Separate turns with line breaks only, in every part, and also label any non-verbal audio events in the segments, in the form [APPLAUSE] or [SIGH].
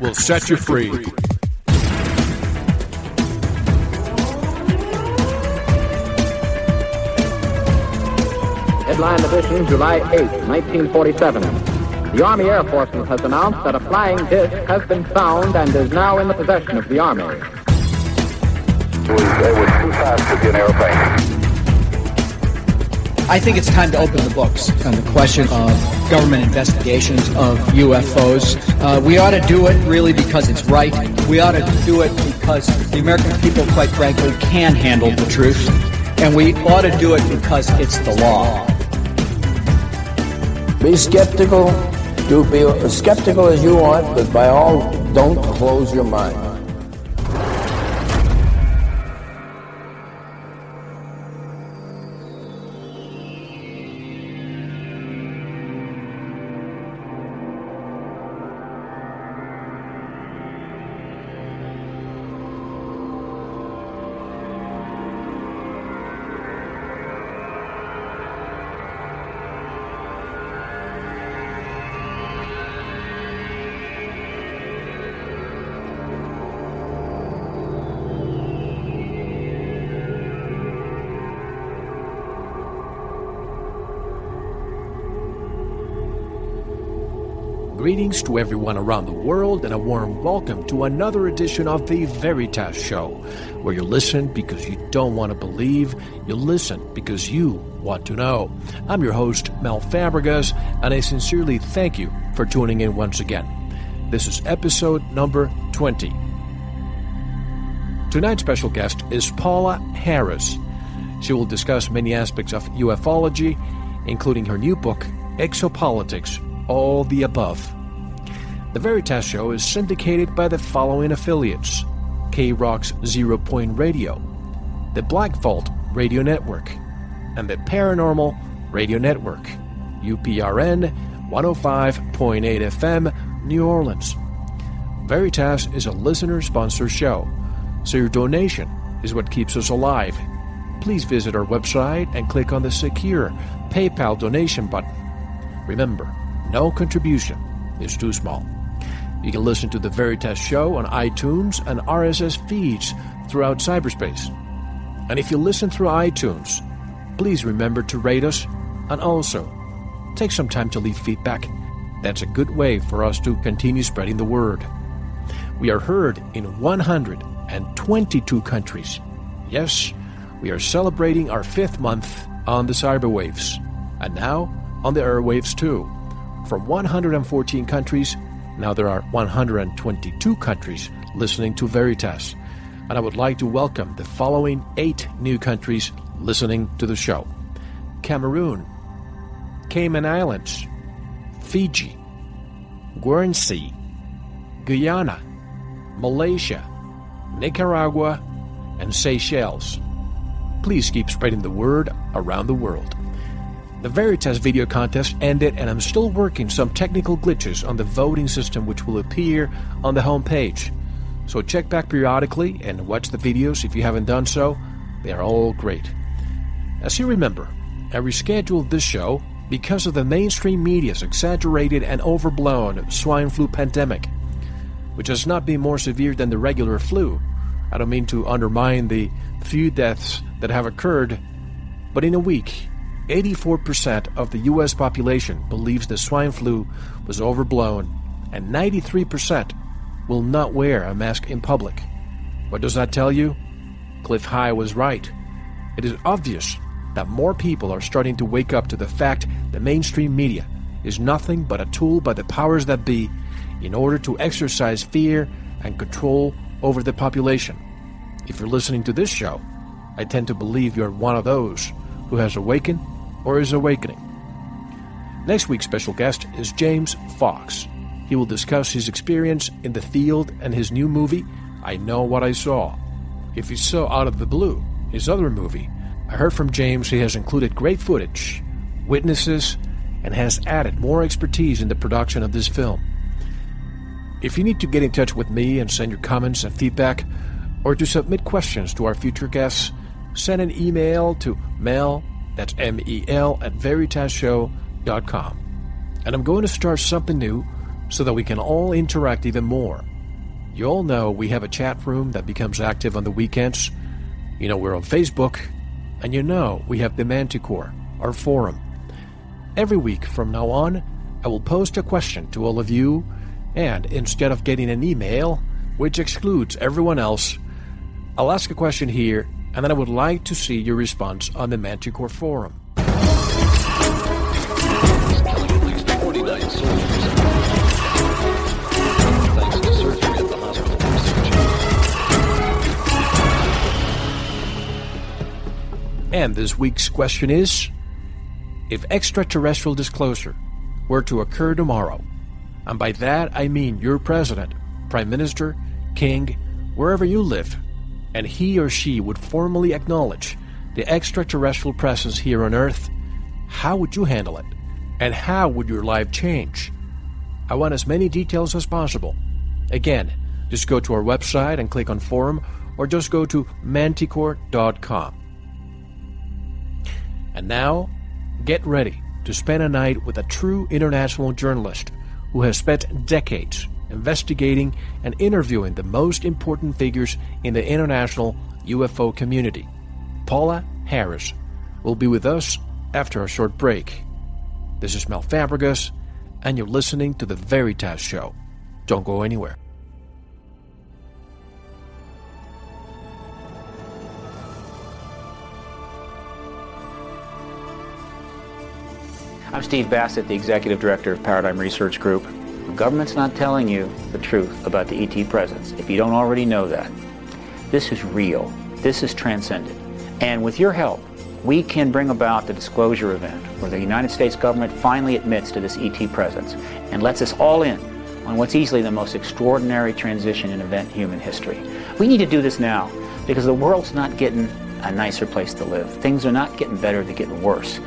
will set you free.
Headline edition, July 8, 1947. The Army Air Forces has announced that a flying disc has been found and is now in the possession of the Army. It
was, it was too fast to be an airplane.
I think it's time to open the books on the question of government investigations of UFOs. Uh, we ought to do it really because it's right. We ought to do it because the American people, quite frankly, can handle the truth. And we ought to do it because it's the law.
Be skeptical. Do be as skeptical as you want, but by all, don't close your mind.
Greetings to everyone around the world and a warm welcome to another edition of the Veritas Show, where you listen because you don't want to believe, you listen because you want to know. I'm your host, Mel Fabregas, and I sincerely thank you for tuning in once again. This is episode number 20. Tonight's special guest is Paola Harris. She will discuss many aspects of ufology, including her new book, Exopolitics All the Above. The Veritas Show is syndicated by the following affiliates K Rock's Zero Point Radio, the Black Vault Radio Network, and the Paranormal Radio Network, UPRN 105.8 FM, New Orleans. Veritas is a listener sponsored show, so your donation is what keeps us alive. Please visit our website and click on the secure PayPal donation button. Remember, no contribution is too small. You can listen to the Veritas show on iTunes and RSS feeds throughout cyberspace. And if you listen through iTunes, please remember to rate us and also take some time to leave feedback. That's a good way for us to continue spreading the word. We are heard in 122 countries. Yes, we are celebrating our fifth month on the cyberwaves, and now on the airwaves too. From 114 countries now there are 122 countries listening to Veritas, and I would like to welcome the following eight new countries listening to the show Cameroon, Cayman Islands, Fiji, Guernsey, Guyana, Malaysia, Nicaragua, and Seychelles. Please keep spreading the word around the world. The Veritas video contest ended, and I'm still working some technical glitches on the voting system which will appear on the homepage. So check back periodically and watch the videos if you haven't done so. They are all great. As you remember, I rescheduled this show because of the mainstream media's exaggerated and overblown swine flu pandemic, which has not been more severe than the regular flu. I don't mean to undermine the few deaths that have occurred, but in a week, 84% of the U.S. population believes the swine flu was overblown, and 93% will not wear a mask in public. What does that tell you? Cliff High was right. It is obvious that more people are starting to wake up to the fact the mainstream media is nothing but a tool by the powers that be in order to exercise fear and control over the population. If you're listening to this show, I tend to believe you're one of those who has awakened or his awakening. Next week's special guest is James Fox. He will discuss his experience in the field and his new movie, I Know What I Saw. If you saw Out of the Blue, his other movie, I heard from James he has included great footage, witnesses, and has added more expertise in the production of this film. If you need to get in touch with me and send your comments and feedback, or to submit questions to our future guests, send an email to mel, that's M-E-L, at veritasshow.com. And I'm going to start something new so that we can all interact even more. You all know we have a chat room that becomes active on the weekends. You know we're on Facebook, and you know we have the Manticore, our forum. Every week from now on, I will post a question to all of you, and instead of getting an email, which excludes everyone else, I'll ask a question here, and then I would like to see your response on the Manticore forum. And this week's question is If extraterrestrial disclosure were to occur tomorrow, and by that I mean your president, prime minister, king, wherever you live, and he or she would formally acknowledge the extraterrestrial presence here on Earth, how would you handle it? And how would your life change? I want as many details as possible. Again, just go to our website and click on forum, or just go to manticore.com. And now, get ready to spend a night with a true international journalist who has spent decades investigating and interviewing the most important figures in the international UFO community. Paola Harris will be with us after a short break. This is Mel Fabregas, and you're listening to The Veritas Show. Don't go anywhere.
I'm Steve Bassett, the Executive Director of Paradigm Research Group. Government's not telling you the truth about the ET presence, if you don't already know that. This is real. This is transcendent. And with your help, we can bring about the disclosure event where the United States government finally admits to this ET presence and lets us all in on what's easily the most extraordinary transition in event in human history. We need to do this now because the world's not getting a nicer place to live. Things are not getting better, they're getting worse.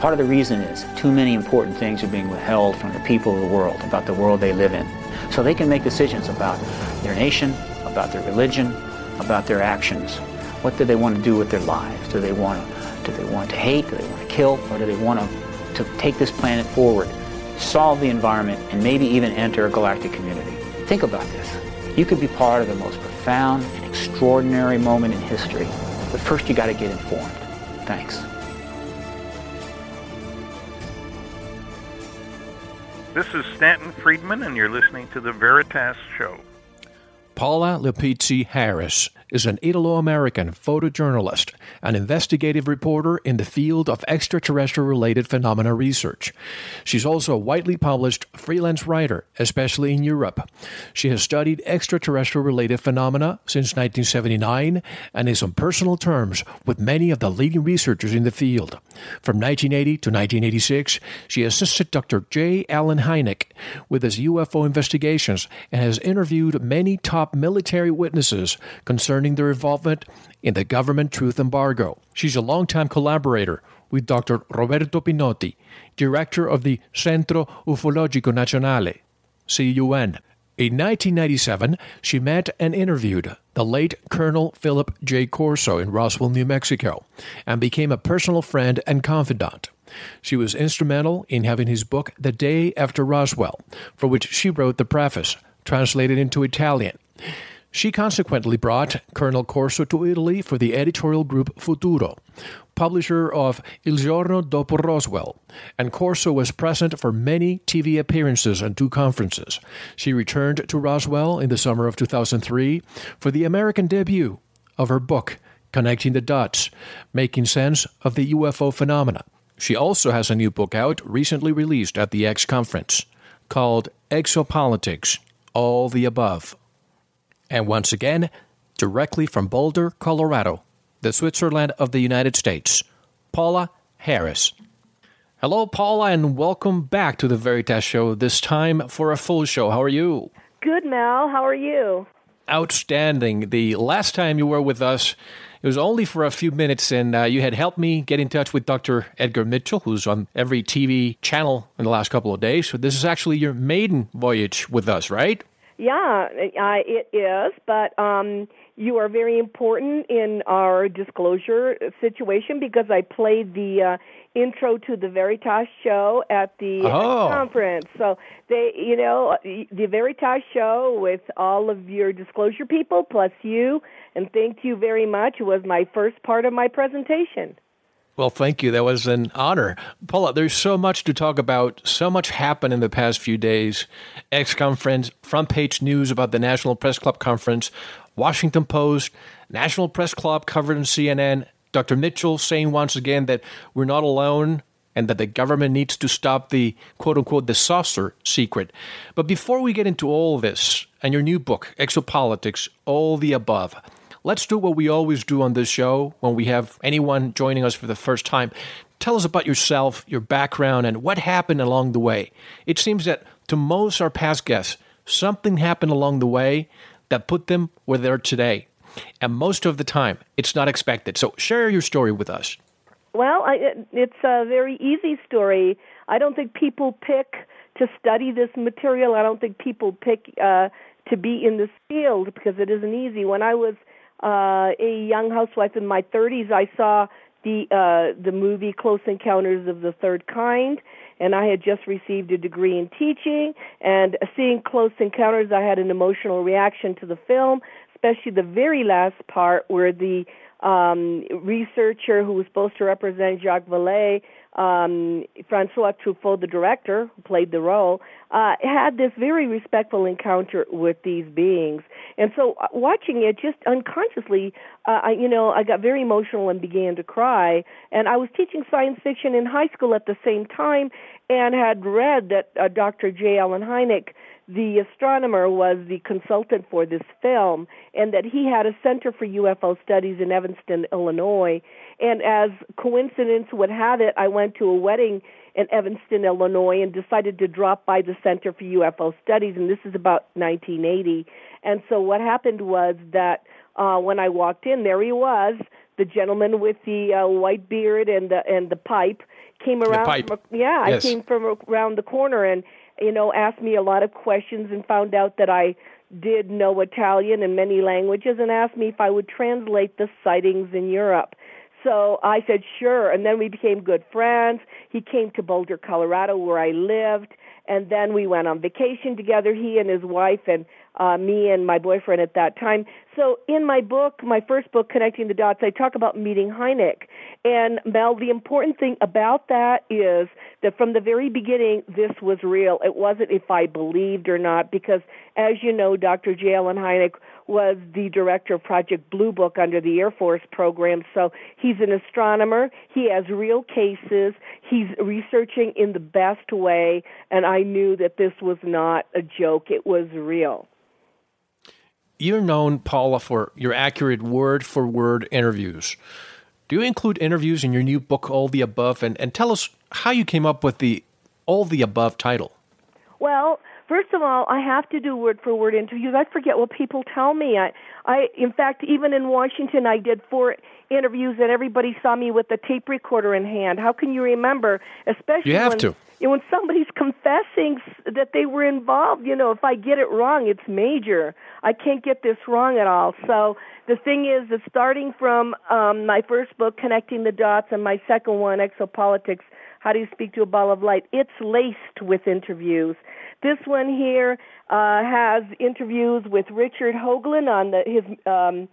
Part of the reason is too many important things are being withheld from the people of the world about the world they live in. So they can make decisions about their nation, about their religion, about their actions. What do they want to do with their lives? Do they want to do they want to hate? Do they want to kill? Or do they want to, to take this planet forward, solve the environment, and maybe even enter a galactic community? Think about this. You could be part of the most profound and extraordinary moment in history. But first you got to get informed. Thanks.
This is Stanton Friedman, and you're listening to The Veritas Show.
Paola Leopizzi Harris is an Italo American photojournalist, an investigative reporter in the field of extraterrestrial related phenomena research. She's also a widely published freelance writer, especially in Europe. She has studied extraterrestrial related phenomena since 1979 and is on personal terms with many of the leading researchers in the field. From 1980 to 1986, she assisted Dr. J. Allen Hynek with his UFO investigations and has interviewed many top military witnesses concerning their involvement in the government truth embargo. She's a longtime collaborator with Dr. Roberto Pinotti, director of the Centro Ufologico Nazionale, CUN. In 1997, she met and interviewed the late Colonel Philip J. Corso in Roswell, New Mexico, and became a personal friend and confidant. She was instrumental in having his book The Day After Roswell, for which she wrote the preface, translated into Italian. She consequently brought Colonel Corso to Italy for the editorial group Futuro, publisher of Il Giorno dopo Roswell, and Corso was present for many TV appearances and two conferences. She returned to Roswell in the summer of 2003 for the American debut of her book, Connecting the Dots Making Sense of the UFO Phenomena. She also has a new book out, recently released at the X Conference, called Exopolitics All the Above. And once again, directly from Boulder, Colorado, the Switzerland of the United States, Paola Harris. Hello, Paola, and welcome back to the Veritas Show, this time for a full show. How are you?
Good, Mel. How are you?
Outstanding. The last time you were with us, it was only for a few minutes, and uh, you had helped me get in touch with Dr. Edgar Mitchell, who's on every TV channel in the last couple of days. So, this is actually your maiden voyage with us, right?
Yeah, uh, it is, but um, you are very important in our disclosure situation because I played the uh, intro to the Veritas show at the
oh.
conference. So they, you know, the Veritas show with all of your disclosure people plus you, and thank you very much. It was my first part of my presentation.
Well, thank you. That was an honor. Paola, there's so much to talk about. So much happened in the past few days. X conference, front page news about the National Press Club conference, Washington Post, National Press Club covered in CNN, Dr. Mitchell saying once again that we're not alone and that the government needs to stop the quote unquote the saucer secret. But before we get into all this and your new book, Exopolitics, all the above, let's do what we always do on this show when we have anyone joining us for the first time. Tell us about yourself, your background, and what happened along the way. It seems that to most our past guests, something happened along the way that put them where they're today. And most of the time, it's not expected. So share your story with us.
Well, I, it's a very easy story. I don't think people pick to study this material. I don't think people pick uh, to be in this field because it isn't easy. When I was uh, a young housewife in my 30s, I saw the uh, the movie Close Encounters of the Third Kind, and I had just received a degree in teaching. And seeing Close Encounters, I had an emotional reaction to the film especially the very last part where the um, researcher who was supposed to represent Jacques Vallée, um, Francois Truffaut, the director who played the role, uh, had this very respectful encounter with these beings. And so, uh, watching it, just unconsciously, uh, I, you know, I got very emotional and began to cry. And I was teaching science fiction in high school at the same time, and had read that uh, Dr. J. Allen Hynek the astronomer was the consultant for this film and that he had a center for UFO studies in Evanston, Illinois. And as coincidence would have it, I went to a wedding in Evanston, Illinois and decided to drop by the Center for UFO Studies and this is about 1980. And so what happened was that uh when I walked in there he was, the gentleman with the uh, white beard and the and the pipe came around. From, yeah,
yes.
I came from around the corner and you know, asked me a lot of questions and found out that I did know Italian and many languages and asked me if I would translate the sightings in Europe. So I said sure, and then we became good friends. He came to Boulder, Colorado, where I lived, and then we went on vacation together. He and his wife, and uh, me and my boyfriend at that time. So in my book, my first book, Connecting the Dots, I talk about meeting Hynek. And Mel, the important thing about that is that from the very beginning, this was real. It wasn't if I believed or not, because as you know, Dr. J. Allen Hynek was the director of Project Blue Book under the Air Force program. So he's an astronomer. He has real cases. He's researching in the best way. And I knew that this was not a joke, it was real.
You're known, Paola, for your accurate word for word interviews. Do you include interviews in your new book, All the Above? And, and tell us how you came up with the All the Above title.
Well, first of all, I have to do word for word interviews. I forget what people tell me. I, I, in fact, even in Washington, I did four interviews, and everybody saw me with a tape recorder in hand. How can you remember? Especially
You have
when,
to.
when somebody's confessing that they were involved. You know, if I get it wrong, it's major. I can't get this wrong at all. So the thing is that starting from um, my first book, Connecting the Dots, and my second one, Exopolitics. How do you speak to a ball of light? It's laced with interviews. This one here uh, has interviews with Richard Hoagland on the, his um,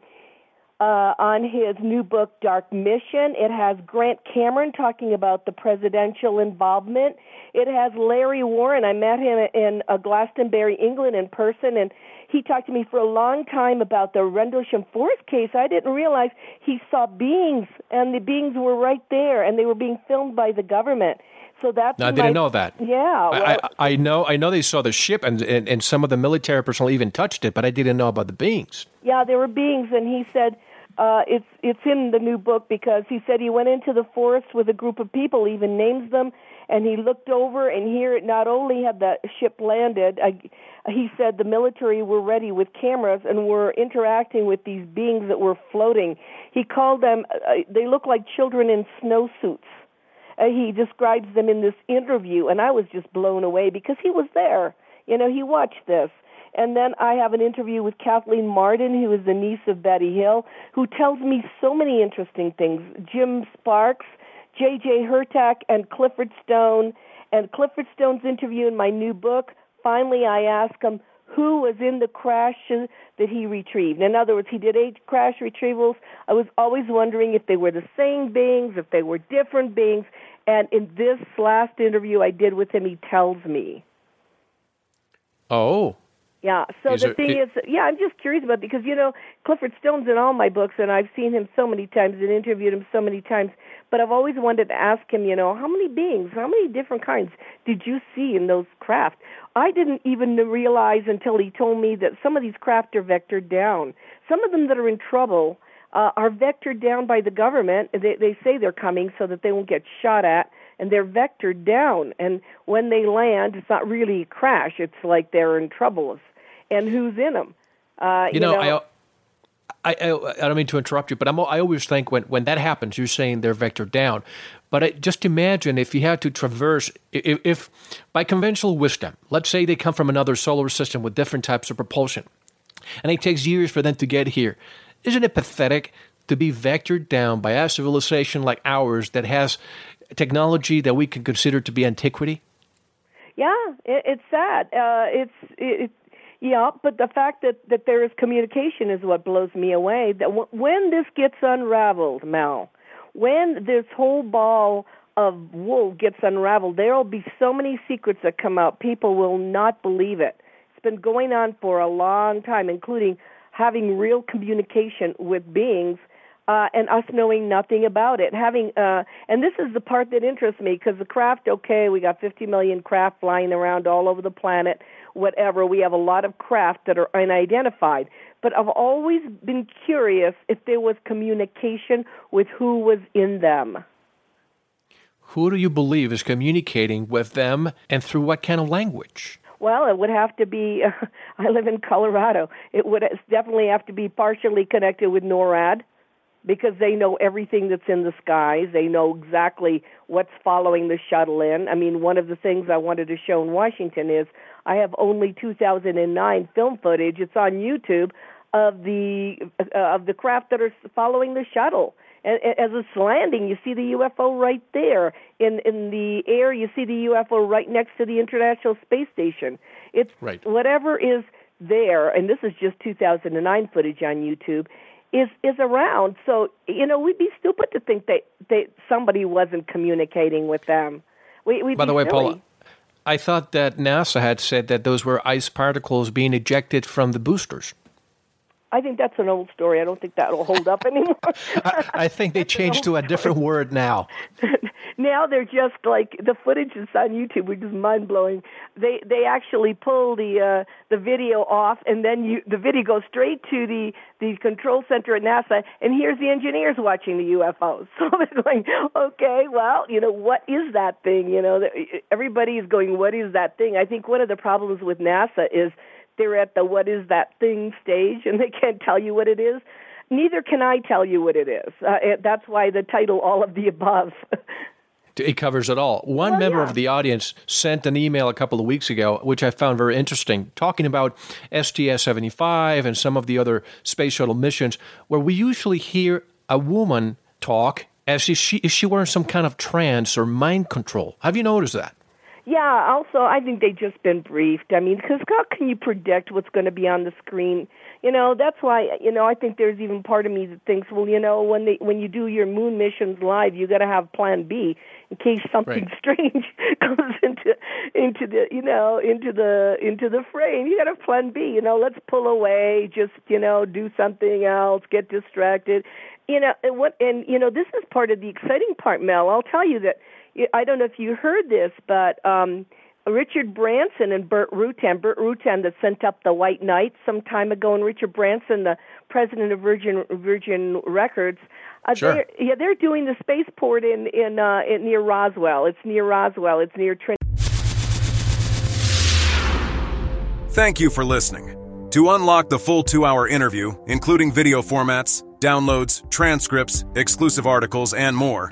uh, on his new book Dark Mission. It has Grant Cameron talking about the presidential involvement. It has Larry Warren. I met him in uh, Glastonbury, England, in person, and he talked to me for a long time about the Rendlesham Forest case. I didn't realize he saw beings, and the beings were right there, and they were being filmed by the government. So that's
No, I didn't know that.
Yeah, well,
I, I, I know I know they saw the ship and, and, and some of the military personnel even touched it, but I didn't know about the beings.
Yeah, there were beings, and he said uh, it's it's in the new book because he said he went into the forest with a group of people, even names them, and he looked over and here it not only had the ship landed uh, he said the military were ready with cameras and were interacting with these beings that were floating. He called them uh, they look like children in snowsuits. Uh, he describes them in this interview and i was just blown away because he was there. You know he watched this and then I have an interview with Kathleen Martin, who is the niece of Betty Hill, who tells me so many interesting things. Jim Sparks, J.J. Hurtak, and Clifford Stone. And Clifford Stone's interview in my new book, finally I ask him who was in the crash that he retrieved. In other words, he did eight crash retrievals. I was always wondering if they were the same beings, if they were different beings. And in this last interview I did with him, he tells me.
Oh.
Yeah. So
Is
the thing
it-
is, yeah, I'm just curious about because you know Clifford Stone's in all my books, and I've seen him so many times and interviewed him so many times. But I've always wanted to ask him, you know, how many beings, how many different kinds did you see in those craft? I didn't even realize until he told me that some of these craft are vectored down. Some of them that are in trouble uh, are vectored down by the government. They, they say they're coming so that they won't get shot at, and they're vectored down. And when they land, it's not really a crash. It's like they're in trouble. And who's in them? Uh,
You, know, I, I, I, I don't mean to interrupt you, but I'm, I always think when, when that happens, you're saying they're vectored down. But I, just imagine if you had to traverse, if, if by conventional wisdom, let's say they come from another solar system with different types of propulsion, and it takes years for them to get here. Isn't it pathetic to be vectored down by a civilization like ours that has technology that we can consider to be antiquity?
Yeah, it, it's sad. Uh, it's it, yeah, but the fact that that there is communication is what blows me away. That w- when this gets unraveled, Mel, when this whole ball of wool gets unraveled, there will be so many secrets that come out. People will not believe it. It's been going on for a long time, including having real communication with beings uh, and us knowing nothing about it. Having uh, and this is the part that interests me because the craft. Okay, we got 50 million craft flying around all over the planet. Whatever, we have a lot of craft that are unidentified. But I've always been curious if there was communication with who was in them.
Who do you believe is communicating with them and through what kind of language?
Well, it would have to be. Uh, [LAUGHS] I live in Colorado. It would definitely have to be partially connected with NORAD because they know everything that's in the skies. They know exactly what's following the shuttle in. I mean, one of the things I wanted to show in Washington is I have only 2009 film footage. It's on YouTube of the uh, of the craft that are following the shuttle. And as it's landing, you see the UFO right there. In in the air, you see the UFO right next to the International Space Station. It's
Right.
whatever is there, and this is just 2009 footage on YouTube, is is around. So you know, we'd be stupid to think that that somebody wasn't communicating with them. We, we'd
By the way,
silly.
Paola, I thought that NASA had said that those were ice particles being ejected from the boosters.
I think that's an old story. I don't think that'll hold up [LAUGHS] anymore.
I, I think they changed to a different word now. [LAUGHS]
now they're just like the footage is on YouTube, which is mind blowing. They they actually pull the uh, the video off, and then you the video goes straight to the the control center at NASA, and here's the engineers watching the UFOs. [LAUGHS] So they're going, okay, well, you know, what is that thing? You know, everybody is going, what is that thing? I think one of the problems with NASA is they're at the what is that thing stage, and they can't tell you what it is. Neither can I tell you what it is. Uh, it, that's why the title, all of the above. [LAUGHS]
It covers it all. One
Well,
member
yeah.
of the audience sent an email a couple of weeks ago, which I found very interesting, talking about STS 75 and some of the other space shuttle missions, where we usually hear a woman talk as if she, if she were in some kind of trance or mind control. Have you noticed that?
Yeah, also, I think they've just been briefed. I mean, because how can you predict what's going to be on the screen? You know, that's why, you know, I think there's even part of me that thinks, well, you know, when they when you do your moon missions live, you got to have plan B in case something
Right. [LAUGHS]
strange [LAUGHS] goes into into the, you know, into the into the frame. You got to have plan B, you know, let's pull away, just, you know, do something else, get distracted. You know, and what and you know, this is part of the exciting part, Mel. I'll tell you that I don't know if you heard this, but um, Richard Branson and Burt Rutan. Burt Rutan that sent up the White Knight some time ago, and Richard Branson, the president of Virgin Virgin Records. Uh,
Sure.
they're, yeah, they're doing the spaceport in in, uh, in near Roswell. It's near Roswell. It's near Trinity.
Thank you for listening. To unlock the full two hour interview, including video formats, downloads, transcripts, exclusive articles, and more,